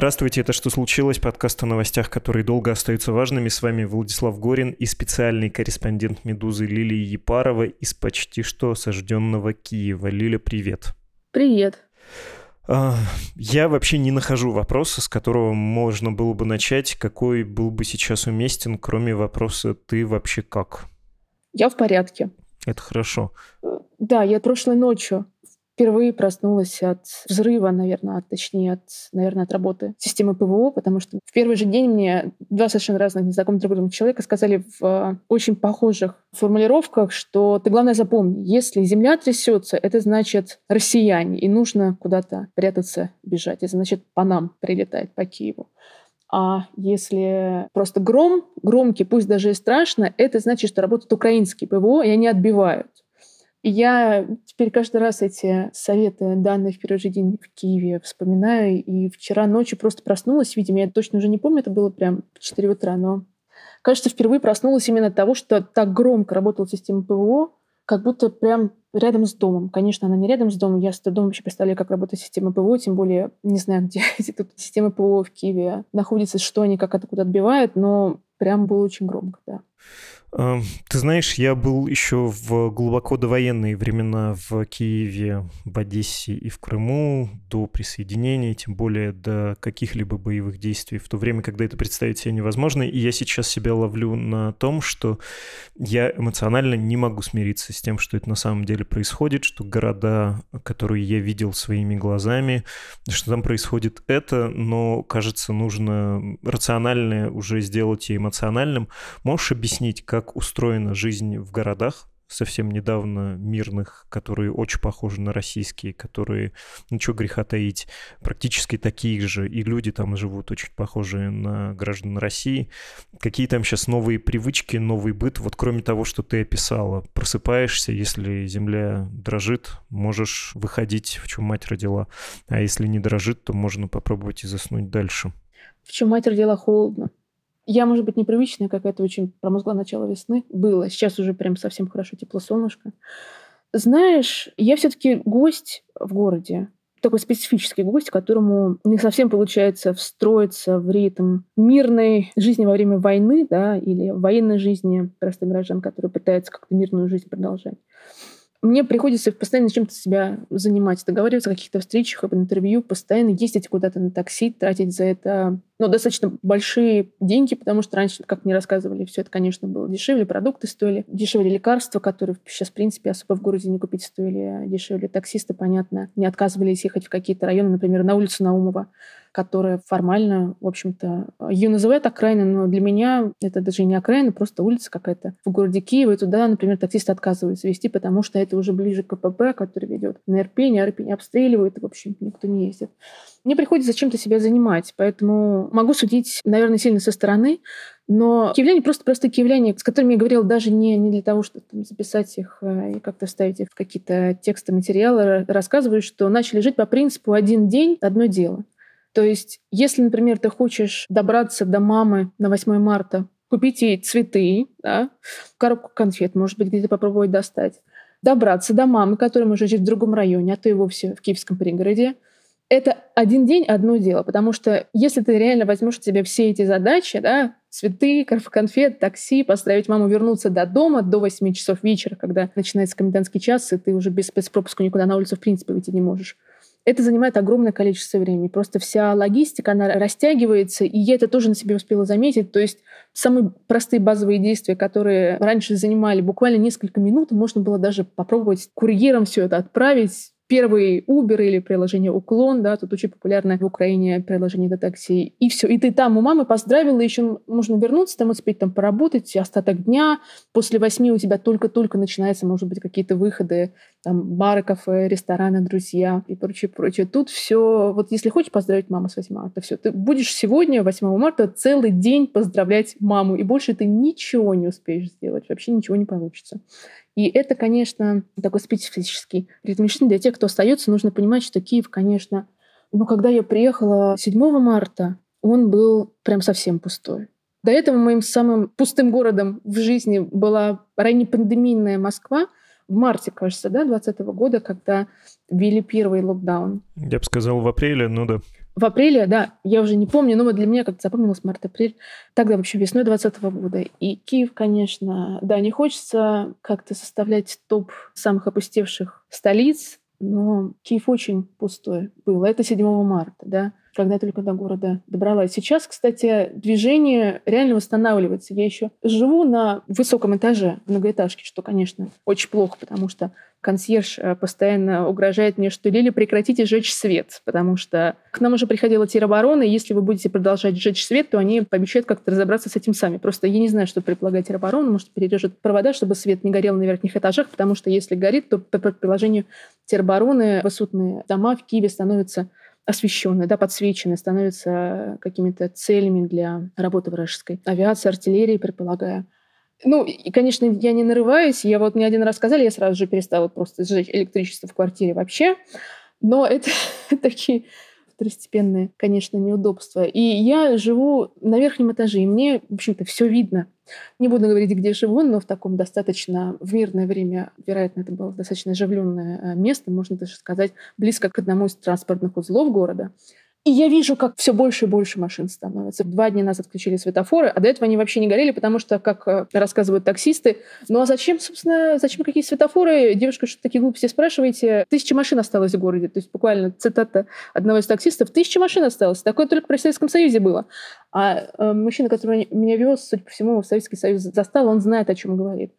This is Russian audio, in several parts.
Здравствуйте, это «Что случилось?» Подкаст о новостях, которые долго остаются важными. С вами Владислав Горин и специальный корреспондент «Медузы» Лилия Епарова из почти что осажденного Киева. Лиля, привет. Привет. А, я вообще не нахожу вопроса, с которого можно было бы начать, какой был бы сейчас уместен, кроме вопроса «ты вообще как?» Я в порядке. Это хорошо. Да, я прошлой ночью впервые проснулась от взрыва, наверное, от, точнее, от, наверное, от работы системы ПВО, потому что в первый же день мне два совершенно разных незнакомых друг другу человека сказали в э, очень похожих формулировках, что ты, главное, запомни, если земля трясется, это значит россияне, и нужно куда-то прятаться, бежать. Это значит по нам прилетает, по Киеву. А если просто гром, громкий, пусть даже и страшно, это значит, что работают украинские ПВО, и они отбивают. Я теперь каждый раз эти советы, данные в первый же день в Киеве, вспоминаю. И вчера ночью просто проснулась, видимо, я точно уже не помню, это было прям в 4 утра, но кажется, впервые проснулась именно от того, что так громко работала система ПВО, как будто прям рядом с домом. Конечно, она не рядом с домом. Я с домом вообще представляю, как работает система ПВО, тем более не знаю, где тут системы ПВО в Киеве находятся, что они, как это куда отбивают, но прям было очень громко, да. Эм, ты знаешь, я был еще в глубоко довоенные времена в Киеве, в Одессе и в Крыму до присоединения, тем более до каких-либо боевых действий, в то время, когда это представить себе невозможно. И я сейчас себя ловлю на том, что я эмоционально не могу смириться с тем, что это на самом деле происходит, что города, которые я видел своими глазами, что там происходит это, но, кажется, нужно рациональное уже сделать и эмоциональным. Можешь объяснить, как как устроена жизнь в городах, совсем недавно мирных, которые очень похожи на российские, которые, ничего греха таить, практически такие же, и люди там живут очень похожие на граждан России. Какие там сейчас новые привычки, новый быт, вот кроме того, что ты описала, просыпаешься, если земля дрожит, можешь выходить, в чем мать родила, а если не дрожит, то можно попробовать и заснуть дальше. В чем мать родила холодно. Я, может быть, непривычная какая-то очень промозгла начало весны. Было. Сейчас уже прям совсем хорошо тепло солнышко. Знаешь, я все-таки гость в городе. Такой специфический гость, которому не совсем получается встроиться в ритм мирной жизни во время войны, да, или военной жизни простых граждан, которые пытаются как-то мирную жизнь продолжать мне приходится постоянно чем-то себя занимать, договариваться о каких-то встречах, об интервью, постоянно ездить куда-то на такси, тратить за это ну, достаточно большие деньги, потому что раньше, как мне рассказывали, все это, конечно, было дешевле, продукты стоили, дешевле лекарства, которые сейчас, в принципе, особо в городе не купить стоили, дешевле таксисты, понятно, не отказывались ехать в какие-то районы, например, на улицу Наумова, которая формально, в общем-то, ее называют окраиной, но для меня это даже не окраина, просто улица какая-то в городе Киеве, туда, например, таксисты отказываются вести, потому что это уже ближе к КПП, который ведет на Ирпень, а Ирпень обстреливают, и, в общем, никто не ездит. Мне приходится чем-то себя занимать, поэтому могу судить, наверное, сильно со стороны, но киевляне просто просто киевляне, с которыми я говорила даже не, не для того, чтобы там, записать их э, и как-то вставить их в какие-то тексты, материалы, рассказывают, что начали жить по принципу «один день, одно дело». То есть, если, например, ты хочешь добраться до мамы на 8 марта, купить ей цветы, да, коробку конфет, может быть, где-то попробовать достать, добраться до мамы, которая может жить в другом районе, а то и вовсе в киевском пригороде, это один день одно дело, потому что если ты реально возьмешь себе все эти задачи, да, цветы, конфет, такси, поставить маму вернуться до дома до 8 часов вечера, когда начинается комендантский час, и ты уже без спецпропуска никуда на улицу в принципе выйти не можешь это занимает огромное количество времени. Просто вся логистика, она растягивается, и я это тоже на себе успела заметить. То есть самые простые базовые действия, которые раньше занимали буквально несколько минут, можно было даже попробовать курьером все это отправить, первый Uber или приложение Уклон, да, тут очень популярное в Украине приложение до такси. И все, и ты там у мамы поздравила, еще можно вернуться, там успеть там поработать остаток дня. После восьми у тебя только-только начинается, может быть, какие-то выходы там бары, кафе, рестораны, друзья и прочее, прочее. Тут все, вот если хочешь поздравить маму с 8 марта, все, ты будешь сегодня, 8 марта, целый день поздравлять маму, и больше ты ничего не успеешь сделать, вообще ничего не получится. И это, конечно, такой специфический ритм Для тех, кто остается, нужно понимать, что Киев, конечно, ну, когда я приехала 7 марта, он был прям совсем пустой. До этого моим самым пустым городом в жизни была ранее пандемийная Москва, в марте, кажется, да, 2020 года, когда ввели первый локдаун. Я бы сказал в апреле, ну да. В апреле, да, я уже не помню, но вот для меня как-то запомнилось март-апрель. Тогда, в общем, весной 2020 года. И Киев, конечно, да, не хочется как-то составлять топ самых опустевших столиц, но Киев очень пустой был. Это 7 марта, да когда только до города добралась. Сейчас, кстати, движение реально восстанавливается. Я еще живу на высоком этаже многоэтажки, что, конечно, очень плохо, потому что консьерж э, постоянно угрожает мне, что Лили, прекратите жечь свет, потому что к нам уже приходила тероборона, и если вы будете продолжать жечь свет, то они пообещают как-то разобраться с этим сами. Просто я не знаю, что предполагает тероборона, может, перережет провода, чтобы свет не горел на верхних этажах, потому что если горит, то по предположению теробороны высотные дома в Киеве становятся освещенные, да, подсвеченные, становятся какими-то целями для работы вражеской авиации, артиллерии, предполагая. Ну, и, конечно, я не нарываюсь. Я вот мне один раз сказали, я сразу же перестала просто сжечь электричество в квартире вообще. Но это такие второстепенные, конечно, неудобства. И я живу на верхнем этаже, и мне, в общем-то, все видно. Не буду говорить, где живу, но в таком достаточно в мирное время, вероятно, это было достаточно оживленное э, место, можно даже сказать, близко к одному из транспортных узлов города. И я вижу, как все больше и больше машин становится. Два дня назад включили светофоры, а до этого они вообще не горели, потому что, как э, рассказывают таксисты, ну а зачем, собственно, зачем какие светофоры? Девушка, что такие глупости спрашиваете? Тысяча машин осталось в городе. То есть буквально цитата одного из таксистов. Тысяча машин осталось. Такое только при Советском Союзе было. А э, мужчина, который меня вез, судя по всему, в Советский Союз застал, он знает, о чем говорит.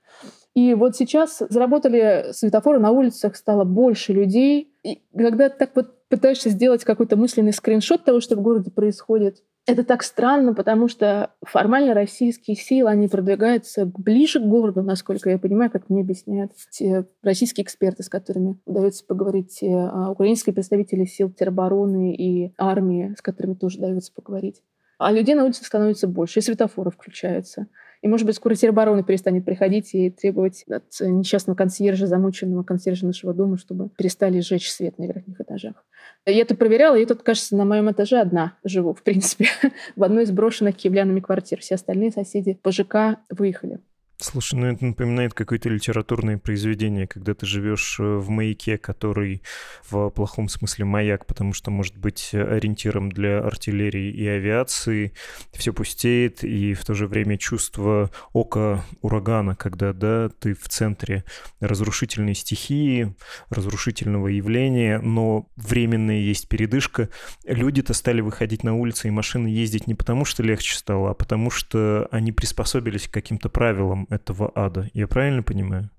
И вот сейчас заработали светофоры, на улицах стало больше людей. И когда так вот пытаешься сделать какой-то мысленный скриншот того, что в городе происходит. Это так странно, потому что формально российские силы, они продвигаются ближе к городу, насколько я понимаю, как мне объясняют те российские эксперты, с которыми удается поговорить, те а, украинские представители сил теробороны и армии, с которыми тоже удается поговорить. А людей на улицах становится больше, и светофоры включаются. И, может быть, скоро тероборона перестанет приходить и требовать от несчастного консьержа, замученного консьержа нашего дома, чтобы перестали сжечь свет на верхних этажах. Я это проверяла, и тут, кажется, на моем этаже одна живу, в принципе, в одной из брошенных киевлянами квартир. Все остальные соседи по ЖК выехали. Слушай, ну это напоминает какое-то литературное произведение, когда ты живешь э, в маяке, который в плохом смысле маяк, потому что может быть ориентиром для артиллерии и авиации, все пустеет, и в то же время чувство ока урагана, когда, да, ты в центре разрушительной стихии, разрушительного явления, но временная есть передышка. Люди-то стали выходить на улицы и машины ездить не потому, что легче стало, а потому что они приспособились к каким-то правилам, этого ада. Я правильно понимаю?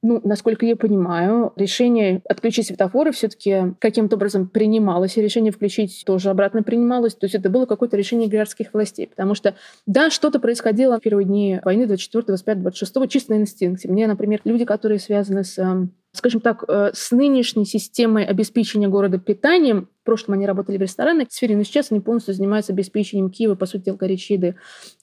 Ну, насколько я понимаю, решение отключить светофоры все-таки каким-то образом принималось, и решение включить тоже обратно принималось. То есть это было какое-то решение гражданских властей. Потому что, да, что-то происходило в первые дни войны 24, 25, 26, чисто на инстинкте. Мне, например, люди, которые связаны с эм, скажем так, э, с нынешней системой обеспечения города питанием, в прошлом они работали в ресторанной сфере, но сейчас они полностью занимаются обеспечением Киева, по сути дела, горячей еды.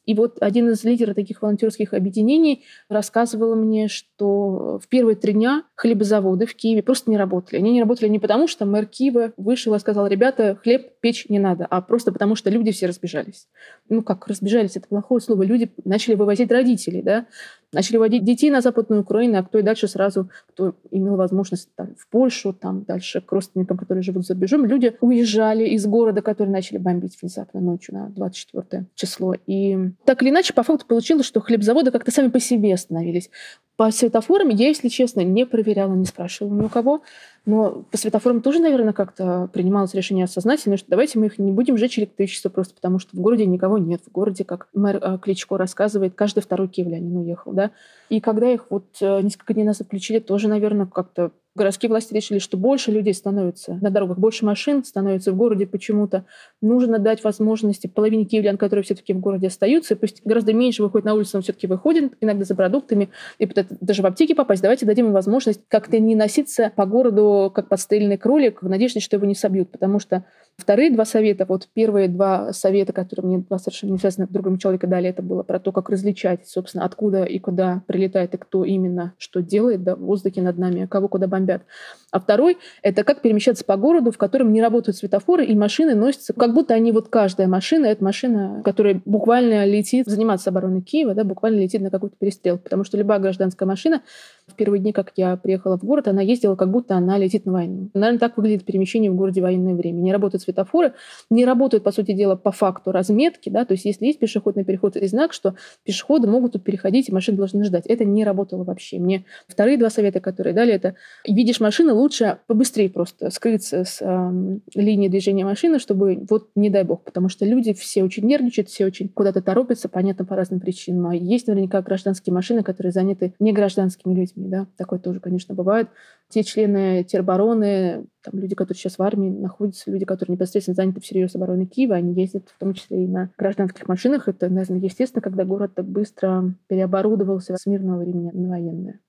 И вот один из лидеров таких волонтерских объединений рассказывал мне, что в первые три дня хлебозаводы в Киеве просто не работали. Они не работали не потому, что мэр Киева вышел и сказал, ребята, хлеб печь не надо, а просто потому, что люди все разбежались. Ну как разбежались, это плохое слово. Люди начали вывозить родителей, да, начали водить детей на Западную Украину, а кто и дальше сразу, кто имел возможность там, в Польшу, там дальше к родственникам, которые живут за рубежом, люди уезжали из города, который начали бомбить внезапно ночью на 24 число. И так или иначе, по факту получилось, что хлебзаводы как-то сами по себе остановились. По светофорам я, если честно, не проверяла, не спрашивала ни у кого. Но по светофорам тоже, наверное, как-то принималось решение сознательно, что давайте мы их не будем жечь электричество просто потому, что в городе никого нет. В городе, как мэр э, Кличко рассказывает, каждый второй киевлянин уехал, да. И когда их вот э, несколько дней назад включили, тоже, наверное, как-то Городские власти решили, что больше людей становится на дорогах, больше машин становится в городе почему-то. Нужно дать возможности половине киевлян, которые все-таки в городе остаются, пусть гораздо меньше выходит на улицу, но все-таки выходит иногда за продуктами, и даже в аптеке попасть. Давайте дадим им возможность как-то не носиться по городу, как подстрельный кролик, в надежде, что его не собьют. Потому что вторые два совета, вот первые два совета, которые мне два совершенно не связанных другому человеку дали, это было про то, как различать, собственно, откуда и куда прилетает, и кто именно что делает да, в воздухе над нами, кого куда бомбят. А второй — это как перемещаться по городу, в котором не работают светофоры, и машины носятся, как будто они вот каждая машина — это машина, которая буквально летит заниматься обороной Киева, да, буквально летит на какую-то перестрелку. Потому что любая гражданская машина в первые дни, как я приехала в город, она ездила, как будто она летит на войну. Наверное, так выглядит перемещение в городе в военное время. Не работают светофоры, не работают, по сути дела, по факту разметки. Да? То есть если есть пешеходный переход и знак, что пешеходы могут тут переходить, и машины должны ждать. Это не работало вообще. Мне вторые два совета, которые дали, это видишь машины, лучше побыстрее просто скрыться с э, линии движения машины, чтобы вот не дай бог, потому что люди все очень нервничают, все очень куда-то торопятся, понятно, по разным причинам. А есть наверняка гражданские машины, которые заняты не гражданскими людьми людьми, да, такое тоже, конечно, бывает. Те члены теробороны, там люди, которые сейчас в армии находятся, люди, которые непосредственно заняты всерьез обороной Киева, они ездят в том числе и на гражданских машинах. Это, наверное, естественно, когда город так быстро переоборудовался с мирного времени на военное.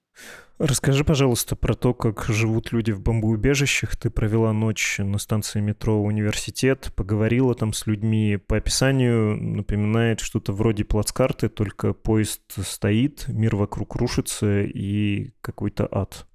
Расскажи, пожалуйста, про то, как живут люди в бомбоубежищах. Ты провела ночь на станции метро «Университет», поговорила там с людьми. По описанию напоминает что-то вроде плацкарты, только поезд стоит, мир вокруг рушится и какой-то ад.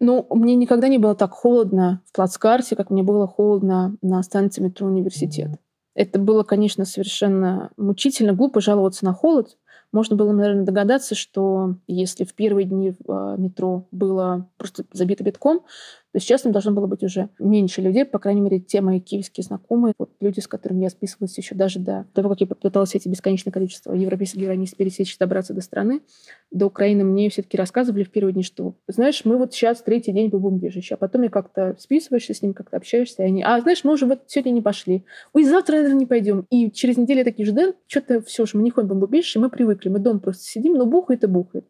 Ну, мне никогда не было так холодно в плацкарте, как мне было холодно на станции метро «Университет». Это было, конечно, совершенно мучительно, глупо жаловаться на холод, можно было, наверное, догадаться, что если в первые дни а, метро было просто забито битком, то сейчас там должно было быть уже меньше людей, по крайней мере, те мои киевские знакомые, вот люди, с которыми я списывалась еще даже до того, как я попыталась эти бесконечное количество европейских границ пересечь, добраться до страны, до Украины, мне все-таки рассказывали в первые дни, что, знаешь, мы вот сейчас третий день в бомбежище, а потом я как-то списываешься с ними, как-то общаешься, и они, а, знаешь, мы уже вот сегодня не пошли, ой, завтра, наверное, не пойдем. И через неделю такие же, да, что-то все же, мы не ходим в бомбоубежище, мы привыкли, мы дома просто сидим, но бухает и бухает.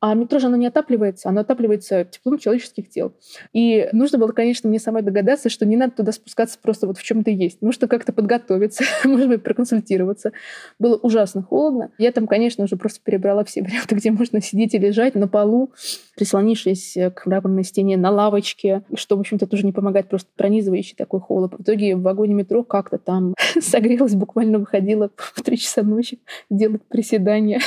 А метро же оно не отапливается, оно отапливается теплом человеческих тел. И нужно было, конечно, мне самой догадаться, что не надо туда спускаться просто вот в чем-то есть. Нужно как-то подготовиться, может быть, проконсультироваться. Было ужасно холодно. Я там, конечно, уже просто перебрала все варианты, где можно сидеть и лежать на полу, прислонившись к мраморной стене на лавочке, что, в общем-то, тоже не помогает, просто пронизывающий такой холод. В итоге в вагоне метро как-то там согрелась, буквально выходила в три часа ночи делать приседания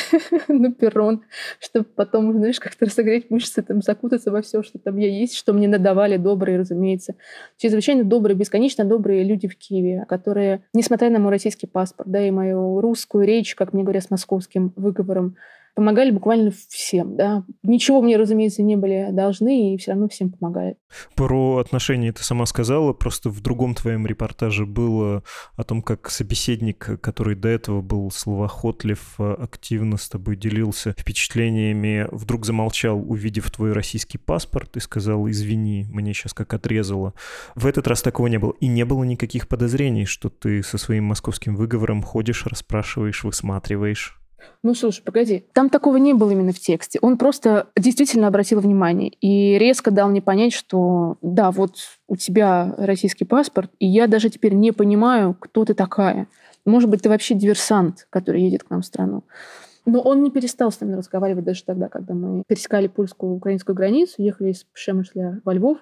на перрон, чтобы потом потом, знаешь, как-то разогреть мышцы, там, закутаться во все, что там я есть, что мне надавали добрые, разумеется. Чрезвычайно добрые, бесконечно добрые люди в Киеве, которые, несмотря на мой российский паспорт, да, и мою русскую речь, как мне говорят, с московским выговором, помогали буквально всем, да. Ничего мне, разумеется, не были должны, и все равно всем помогают. Про отношения ты сама сказала, просто в другом твоем репортаже было о том, как собеседник, который до этого был словоохотлив, активно с тобой делился впечатлениями, вдруг замолчал, увидев твой российский паспорт, и сказал, извини, мне сейчас как отрезало. В этот раз такого не было. И не было никаких подозрений, что ты со своим московским выговором ходишь, расспрашиваешь, высматриваешь. Ну, слушай, погоди. Там такого не было именно в тексте. Он просто действительно обратил внимание и резко дал мне понять, что да, вот у тебя российский паспорт, и я даже теперь не понимаю, кто ты такая. Может быть, ты вообще диверсант, который едет к нам в страну. Но он не перестал с нами разговаривать даже тогда, когда мы пересекали польскую украинскую границу, ехали из Пшемышля во Львов.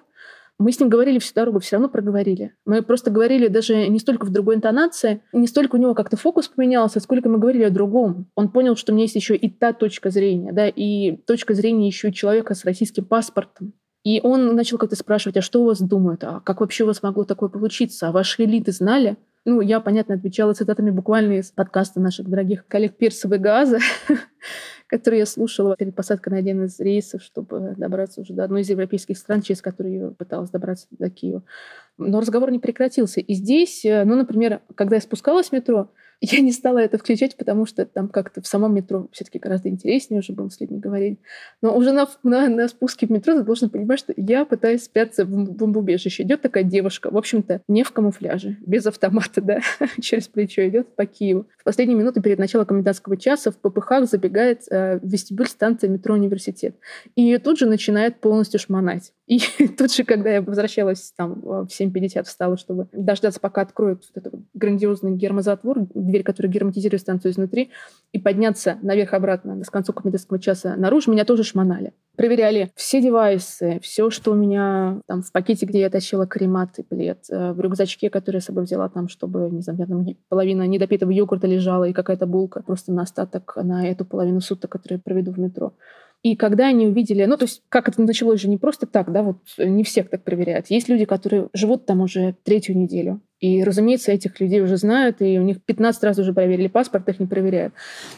Мы с ним говорили всю дорогу, все равно проговорили. Мы просто говорили даже не столько в другой интонации, не столько у него как-то фокус поменялся, сколько мы говорили о другом. Он понял, что у меня есть еще и та точка зрения, да, и точка зрения еще и человека с российским паспортом. И он начал как-то спрашивать, а что у вас думают, а как вообще у вас могло такое получиться, а ваши элиты знали? Ну, я, понятно, отвечала цитатами буквально из подкаста наших дорогих коллег Пирсова и Газа, который я слушала перед посадкой на один из рейсов, чтобы добраться уже до одной из европейских стран, через которую я пыталась добраться до Киева. Но разговор не прекратился. И здесь, э, ну, например, когда я спускалась в метро, я не стала это включать, потому что там как-то в самом метро все-таки гораздо интереснее уже было с людьми говорить. Но уже на, на, на спуске в метро ты должен понимать, что я пытаюсь спрятаться в бомбоубежище. Идет такая девушка, в общем-то, не в камуфляже, без автомата, да, через плечо идет по Киеву. В последние минуты перед началом комендантского часа в ППХ забегает э, в вестибюль станции метро «Университет». И ее тут же начинает полностью шмонать И тут же, когда я возвращалась там в 7.50 встала, чтобы дождаться, пока откроют вот этот грандиозный гермозатвор, дверь, которая герметизирует станцию изнутри, и подняться наверх-обратно с концу комендантского часа наружу, меня тоже шмонали. Проверяли все девайсы, все, что у меня там в пакете, где я тащила кремат и плед, э, в рюкзачке, который я с собой взяла там, чтобы, не знаю, там половина недопитого йогурта лежала и какая-то булка просто на остаток на эту половину суток, которую я проведу в метро. И когда они увидели, ну, то есть, как это началось же не просто так, да, вот не всех так проверяют. Есть люди, которые живут там уже третью неделю. И, разумеется, этих людей уже знают, и у них 15 раз уже проверили паспорт, их не проверяют.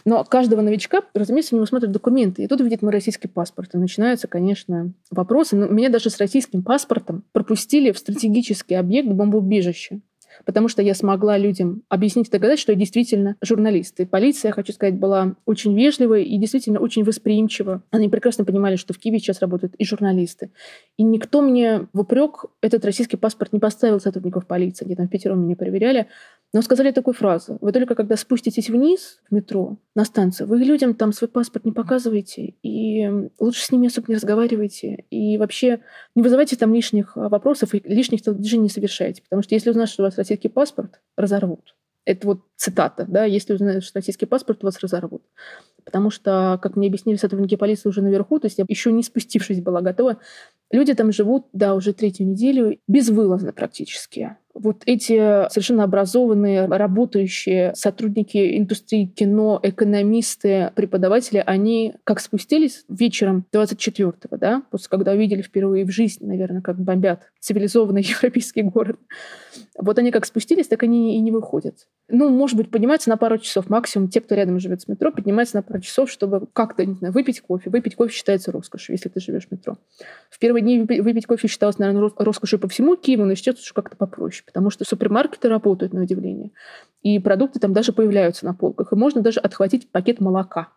Но каждого новичка, разумеется, они смотрят документы. И тут видит мой российский паспорт. И начинаются, конечно, вопросы. Но меня даже с российским паспортом пропустили в стратегический объект бомбоубежища потому что я смогла людям объяснить и доказать, что я действительно журналист. И полиция, хочу сказать, была очень вежливой и действительно очень восприимчива. Они прекрасно понимали, что в Киеве сейчас работают и журналисты. И никто мне в упрек этот российский паспорт не поставил сотрудников полиции, где там в пятером меня проверяли, но сказали такую фразу. Вы только когда спуститесь вниз в метро, на станцию, вы людям там свой паспорт не показываете, и лучше с ними особо не разговаривайте, и вообще не вызывайте там лишних вопросов и лишних движений не совершайте. Потому что если узнают, что у вас российский паспорт, разорвут. Это вот цитата, да, если узнают, что российский паспорт, вас разорвут. Потому что, как мне объяснили сотрудники полиции уже наверху, то есть я еще не спустившись была готова, люди там живут, да, уже третью неделю, безвылазно практически вот эти совершенно образованные, работающие сотрудники индустрии кино, экономисты, преподаватели, они как спустились вечером 24-го, да, после когда увидели впервые в жизни, наверное, как бомбят цивилизованный европейский город, вот они как спустились, так они и не выходят. Ну, может быть, поднимаются на пару часов. Максимум те, кто рядом живет с метро, поднимаются на пару часов, чтобы как-то, не знаю, выпить кофе. Выпить кофе считается роскошью, если ты живешь в метро. В первые дни выпить кофе считалось, наверное, роскошью по всему Киеву, но сейчас уже как-то попроще, потому что супермаркеты работают, на удивление. И продукты там даже появляются на полках. И можно даже отхватить пакет молока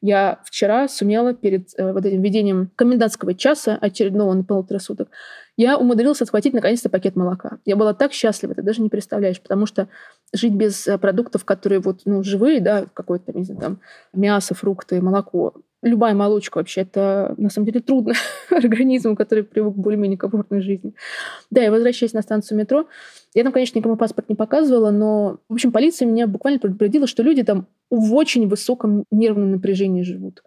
я вчера сумела перед э, вот этим введением комендантского часа очередного на полутора суток, я умудрилась отхватить наконец-то пакет молока. Я была так счастлива, ты даже не представляешь, потому что жить без э, продуктов, которые вот, ну, живые, да, какое-то, не знаю, там, мясо, фрукты, молоко, любая молочка вообще, это на самом деле трудно организму, который привык к более-менее комфортной жизни. Да, и возвращаясь на станцию метро, я там, конечно, никому паспорт не показывала, но, в общем, полиция меня буквально предупредила, что люди там в очень высоком нервном напряжении живут.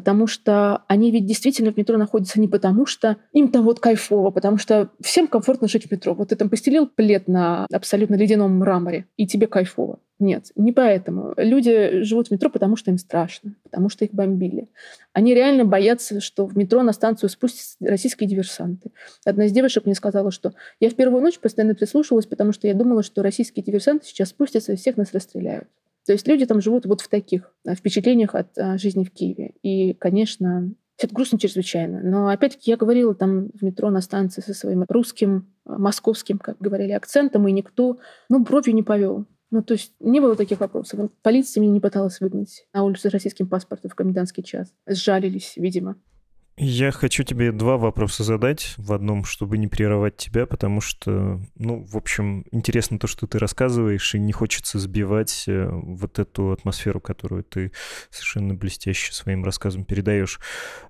Потому что они ведь действительно в метро находятся не потому, что им там вот кайфово, потому что всем комфортно жить в метро. Вот ты там постелил плед на абсолютно ледяном мраморе, и тебе кайфово. Нет, не поэтому. Люди живут в метро, потому что им страшно, потому что их бомбили. Они реально боятся, что в метро на станцию спустятся российские диверсанты. Одна из девушек мне сказала, что я в первую ночь постоянно прислушивалась, потому что я думала, что российские диверсанты сейчас спустятся и всех нас расстреляют. То есть люди там живут вот в таких э, впечатлениях от а, жизни в Киеве. И, конечно, это грустно чрезвычайно. Но опять-таки я говорила там в метро на станции со своим русским, э, московским, как говорили, акцентом, и никто, ну, бровью не повел. Ну, то есть не было таких вопросов. Полиция меня не пыталась выгнать на улицу с российским паспортом в комендантский час. Сжалились, видимо. Я хочу тебе два вопроса задать в одном, чтобы не прерывать тебя, потому что, ну, в общем, интересно то, что ты рассказываешь, и не хочется сбивать э, вот эту атмосферу, которую ты совершенно блестяще своим рассказом передаешь.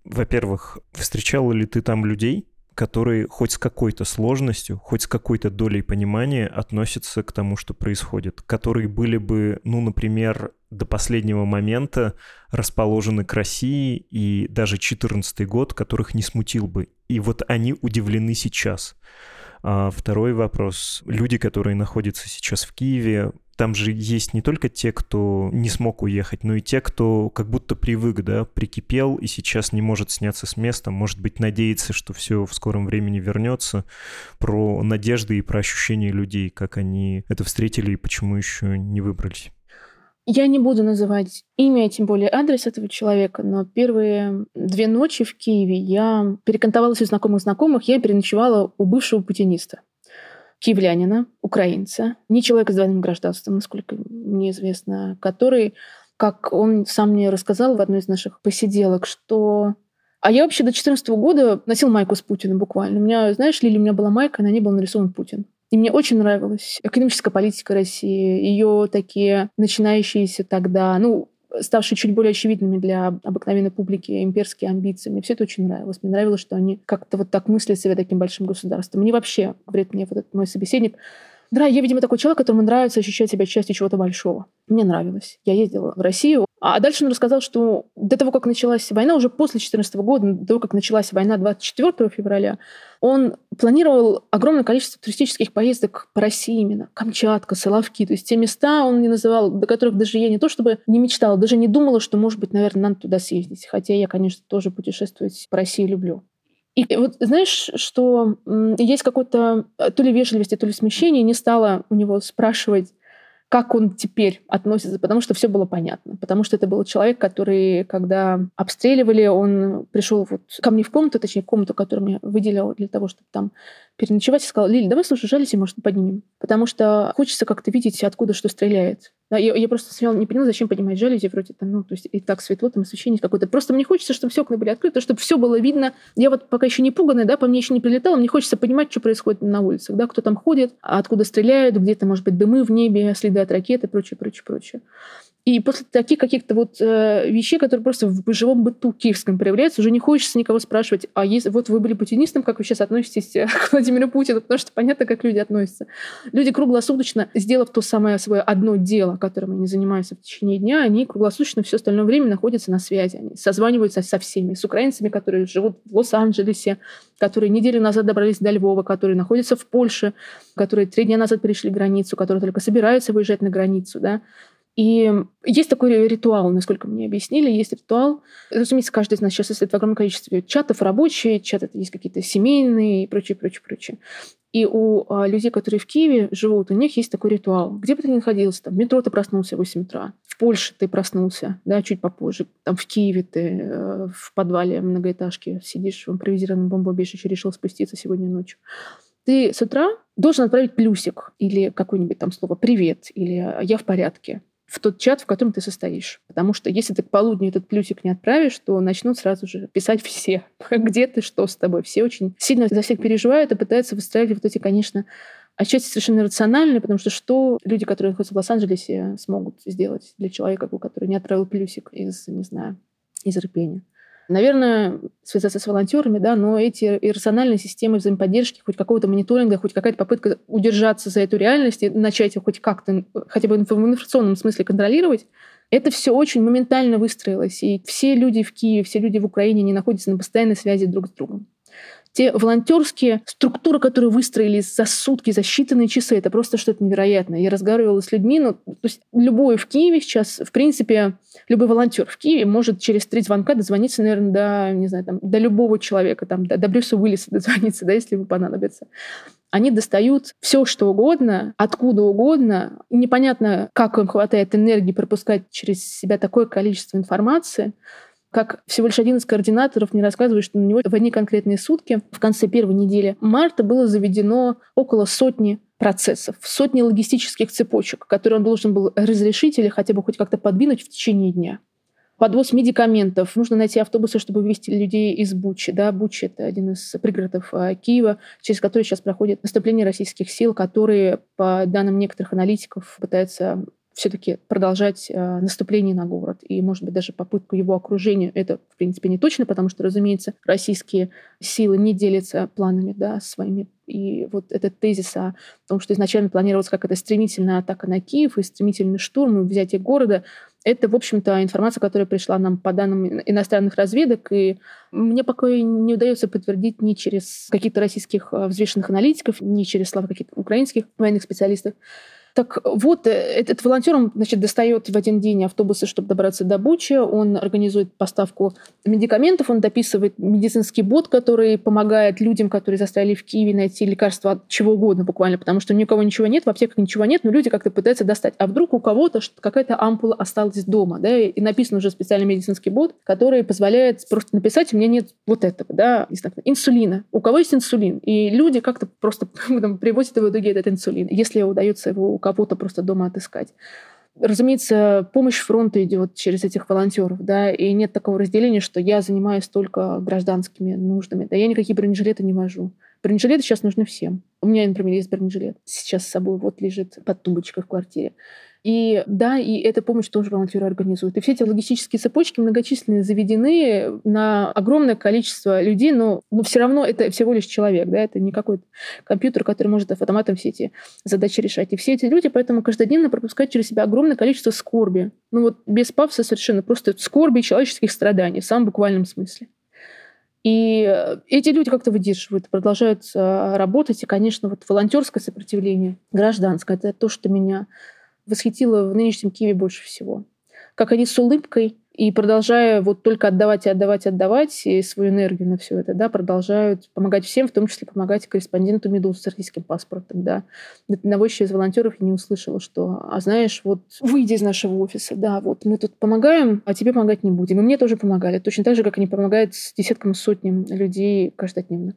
Во-первых, встречала ли ты там людей, которые хоть с какой-то сложностью, хоть с какой-то долей понимания относятся к тому, что происходит, которые были бы, ну, например, до последнего момента расположены к России и даже 14 год, которых не смутил бы. И вот они удивлены сейчас. А второй вопрос. Люди, которые находятся сейчас в Киеве, там же есть не только те, кто не смог уехать, но и те, кто как будто привык, да, прикипел и сейчас не может сняться с места, может быть, надеется, что все в скором времени вернется. Про надежды и про ощущения людей, как они это встретили и почему еще не выбрались. Я не буду называть имя, тем более адрес этого человека, но первые две ночи в Киеве я перекантовалась у знакомых знакомых, я переночевала у бывшего путиниста киевлянина, украинца, не человека с двойным гражданством, насколько мне известно, который, как он сам мне рассказал в одной из наших посиделок, что а я вообще до 2014 года носил майку с Путиным буквально. У меня, знаешь, Лили, у меня была майка, на ней был нарисован Путин. И мне очень нравилась экономическая политика России, ее такие начинающиеся тогда, ну, ставшие чуть более очевидными для обыкновенной публики имперские амбиции. Мне все это очень нравилось. Мне нравилось, что они как-то вот так мыслят себя таким большим государством. Мне вообще, говорит мне вот этот мой собеседник, да, я, видимо, такой человек, которому нравится ощущать себя частью чего-то большого. Мне нравилось. Я ездила в Россию. А дальше он рассказал, что до того, как началась война, уже после 2014 года, до того, как началась война 24 февраля, он планировал огромное количество туристических поездок по России именно. Камчатка, Соловки. То есть те места он не называл, до которых даже я не то чтобы не мечтала, даже не думала, что, может быть, наверное, надо туда съездить. Хотя я, конечно, тоже путешествовать по России люблю. И вот знаешь, что есть какое-то э, то ли вежливости, то ли смещение, не стала у него спрашивать, как он теперь относится, потому что все было понятно. Потому что это был человек, который, когда обстреливали, он пришел вот ко мне в комнату, точнее, в комнату, которую мне выделил для того, чтобы там переночевать, и сказал, Лили, давай, слушай, жались, может, поднимем. Потому что хочется как-то видеть, откуда что стреляет. Да, я, я просто сначала не поняла, зачем поднимать жалюзи, вроде там, ну, то есть и так светло, там освещение какое-то. Просто мне хочется, чтобы все окна были открыты, чтобы все было видно. Я вот пока еще не пуганная, да, по мне еще не прилетала, мне хочется понимать, что происходит на улицах, да, кто там ходит, откуда стреляют, где-то, может быть, дымы в небе, следы от ракеты, прочее, прочее, прочее. И после таких каких-то вот э, вещей, которые просто в живом быту киевском проявляются, уже не хочется никого спрашивать, а если вот вы были путинистом, как вы сейчас относитесь э, к Владимиру Путину? Потому что понятно, как люди относятся. Люди круглосуточно, сделав то самое свое одно дело, которым они занимаются в течение дня, они круглосуточно все остальное время находятся на связи. Они созваниваются со всеми, с украинцами, которые живут в Лос-Анджелесе, которые неделю назад добрались до Львова, которые находятся в Польше, которые три дня назад перешли границу, которые только собираются выезжать на границу, да, и есть такой ритуал, насколько мне объяснили, есть ритуал. Разумеется, каждый из нас сейчас состоит в огромном количестве чатов рабочие, чаты есть какие-то семейные и прочее, прочее, прочее. И у а, людей, которые в Киеве живут, у них есть такой ритуал. Где бы ты ни находился, там, в метро ты проснулся в 8 утра, в Польше ты проснулся, да, чуть попозже, там в Киеве ты э, в подвале многоэтажки сидишь в импровизированном бомбоубежище, решил спуститься сегодня ночью. Ты с утра должен отправить плюсик или какое-нибудь там слово «привет» или «я в порядке» в тот чат, в котором ты состоишь. Потому что если ты к полудню этот плюсик не отправишь, то начнут сразу же писать все. Где ты, что с тобой. Все очень сильно за всех переживают и пытаются выстраивать вот эти, конечно, отчасти совершенно рациональные, потому что что люди, которые находятся в Лос-Анджелесе, смогут сделать для человека, который не отправил плюсик из, не знаю, из рыпения наверное, связаться с волонтерами, да, но эти иррациональные системы взаимоподдержки, хоть какого-то мониторинга, хоть какая-то попытка удержаться за эту реальность и начать ее хоть как-то, хотя бы в информационном смысле контролировать, это все очень моментально выстроилось. И все люди в Киеве, все люди в Украине не находятся на постоянной связи друг с другом те волонтерские структуры, которые выстроились за сутки, за считанные часы, это просто что-то невероятное. Я разговаривала с людьми, ну, то есть любой в Киеве сейчас, в принципе, любой волонтер в Киеве может через три звонка дозвониться, наверное, до, не знаю, там, до любого человека, там, до, до Брюса Уиллиса дозвониться, да, если ему понадобится они достают все, что угодно, откуда угодно. Непонятно, как им хватает энергии пропускать через себя такое количество информации как всего лишь один из координаторов мне рассказывает, что на него в одни конкретные сутки в конце первой недели марта было заведено около сотни процессов, сотни логистических цепочек, которые он должен был разрешить или хотя бы хоть как-то подвинуть в течение дня. Подвоз медикаментов. Нужно найти автобусы, чтобы вывести людей из Бучи. Да, Бучи – это один из пригородов а, Киева, через который сейчас проходит наступление российских сил, которые, по данным некоторых аналитиков, пытаются все-таки продолжать э, наступление на город и, может быть, даже попытку его окружения. Это, в принципе, не точно, потому что, разумеется, российские силы не делятся планами да, своими. И вот этот тезис о том, что изначально планировалась какая-то стремительная атака на Киев и стремительный штурм и взятие города, это, в общем-то, информация, которая пришла нам по данным иностранных разведок, и мне пока не удается подтвердить ни через каких-то российских э, взвешенных аналитиков, ни через слова каких-то украинских военных специалистов. Так вот, э, этот волонтер, он, значит, достает в один день автобусы, чтобы добраться до Бучи, он организует поставку медикаментов, он дописывает медицинский бот, который помогает людям, которые застряли в Киеве, найти лекарства от чего угодно буквально, потому что у кого ничего нет, в аптеках ничего нет, но люди как-то пытаются достать. А вдруг у кого-то какая-то ампула осталась дома, да, и написан уже специальный медицинский бот, который позволяет просто написать, у меня нет вот этого, да, инсулина. У кого есть инсулин? И люди как-то просто привозят в итоге этот инсулин, если удается его кого-то просто дома отыскать. Разумеется, помощь фронту идет через этих волонтеров, да, и нет такого разделения, что я занимаюсь только гражданскими нуждами. Да я никакие бронежилеты не вожу. Бронежилеты сейчас нужны всем. У меня, например, есть бронежилет. Сейчас с собой вот лежит под тумбочкой в квартире. И да, и эта помощь тоже волонтеры организуют. И все эти логистические цепочки многочисленные заведены на огромное количество людей, но, но все равно это всего лишь человек, да, это не какой-то компьютер, который может автоматом все эти задачи решать. И все эти люди поэтому каждодневно пропускают через себя огромное количество скорби. Ну вот без пафоса совершенно просто скорби человеческих страданий в самом буквальном смысле. И э, эти люди как-то выдерживают, продолжают э, работать. И, конечно, вот волонтерское сопротивление, гражданское, это то, что меня восхитило в нынешнем Киеве больше всего. Как они с улыбкой и продолжая вот только отдавать и отдавать, и отдавать и свою энергию на все это, да, продолжают помогать всем, в том числе помогать корреспонденту Медуз с российским паспортом, да. От одного еще из волонтеров я не услышала, что, а знаешь, вот выйди из нашего офиса, да, вот мы тут помогаем, а тебе помогать не будем. И мне тоже помогали, точно так же, как они помогают десяткам, сотням людей каждодневно.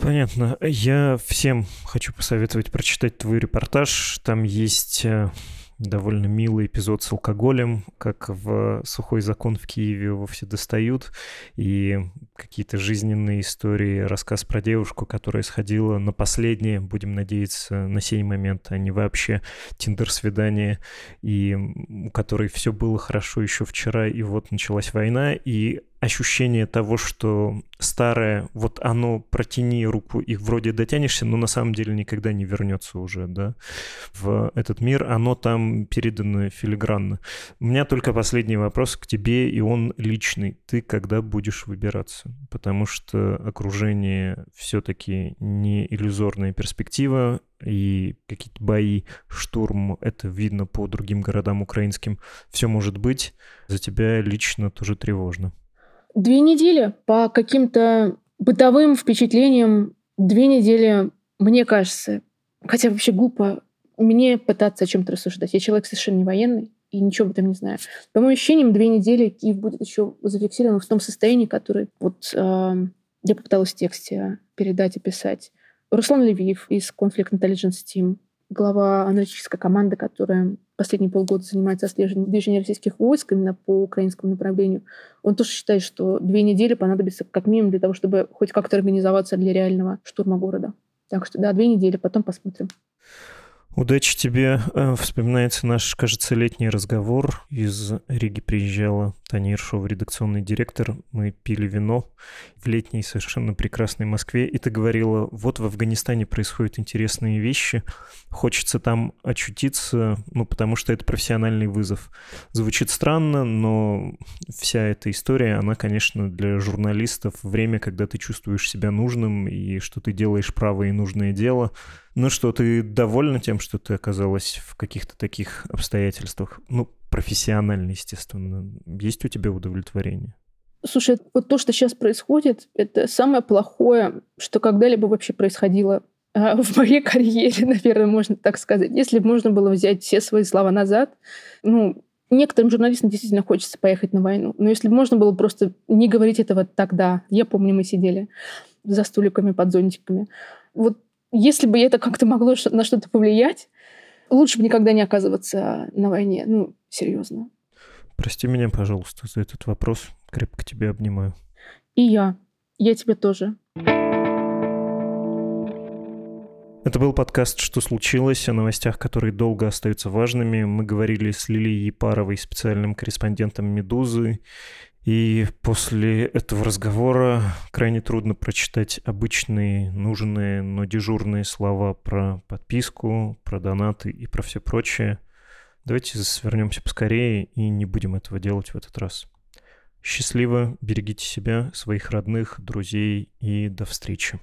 Понятно. Я всем хочу посоветовать прочитать твой репортаж. Там есть э, довольно милый эпизод с алкоголем, как в сухой закон в Киеве его все достают, и какие-то жизненные истории, рассказ про девушку, которая сходила на последнее, будем надеяться, на сей момент, а не вообще тиндер-свидание, и у которой все было хорошо еще вчера, и вот началась война, и ощущение того, что старое, вот оно, протяни руку, и вроде дотянешься, но на самом деле никогда не вернется уже, да, в этот мир, оно там передано филигранно. У меня только последний вопрос к тебе, и он личный. Ты когда будешь выбираться? Потому что окружение все-таки не иллюзорная перспектива, и какие-то бои, штурм, это видно по другим городам украинским. Все может быть. За тебя лично тоже тревожно. Две недели по каким-то бытовым впечатлениям, две недели, мне кажется, хотя вообще глупо мне пытаться о чем-то рассуждать. Я человек совершенно не военный и ничего об этом не знаю. По моим ощущениям, две недели Киев будет еще зафиксирован в том состоянии, который вот э, я попыталась в тексте передать и писать. Руслан Левиев из Conflict Intelligence Team, глава аналитической команды, которая последние полгода занимается отслеживанием движения российских войск именно по украинскому направлению, он тоже считает, что две недели понадобится как минимум для того, чтобы хоть как-то организоваться для реального штурма города. Так что да, две недели, потом посмотрим. Удачи тебе. Э, вспоминается наш, кажется, летний разговор. Из Риги приезжала Таня Ершова, редакционный директор. Мы пили вино в летней совершенно прекрасной Москве. И ты говорила, вот в Афганистане происходят интересные вещи. Хочется там очутиться, ну, потому что это профессиональный вызов. Звучит странно, но вся эта история, она, конечно, для журналистов время, когда ты чувствуешь себя нужным и что ты делаешь правое и нужное дело — ну что, ты довольна тем, что ты оказалась в каких-то таких обстоятельствах? Ну, профессионально, естественно. Есть у тебя удовлетворение? Слушай, вот то, что сейчас происходит, это самое плохое, что когда-либо вообще происходило а, в моей карьере, наверное, можно так сказать. Если бы можно было взять все свои слова назад, ну, некоторым журналистам действительно хочется поехать на войну. Но если бы можно было просто не говорить этого тогда, я помню, мы сидели за столиками под зонтиками. Вот если бы это как-то могло на что-то повлиять, лучше бы никогда не оказываться на войне. Ну, серьезно. Прости меня, пожалуйста, за этот вопрос. Крепко тебя обнимаю. И я. Я тебя тоже. Это был подкаст «Что случилось?» о новостях, которые долго остаются важными. Мы говорили с Лилией Епаровой, специальным корреспондентом «Медузы», и после этого разговора крайне трудно прочитать обычные, нужные, но дежурные слова про подписку, про донаты и про все прочее. Давайте свернемся поскорее и не будем этого делать в этот раз. Счастливо, берегите себя, своих родных, друзей и до встречи.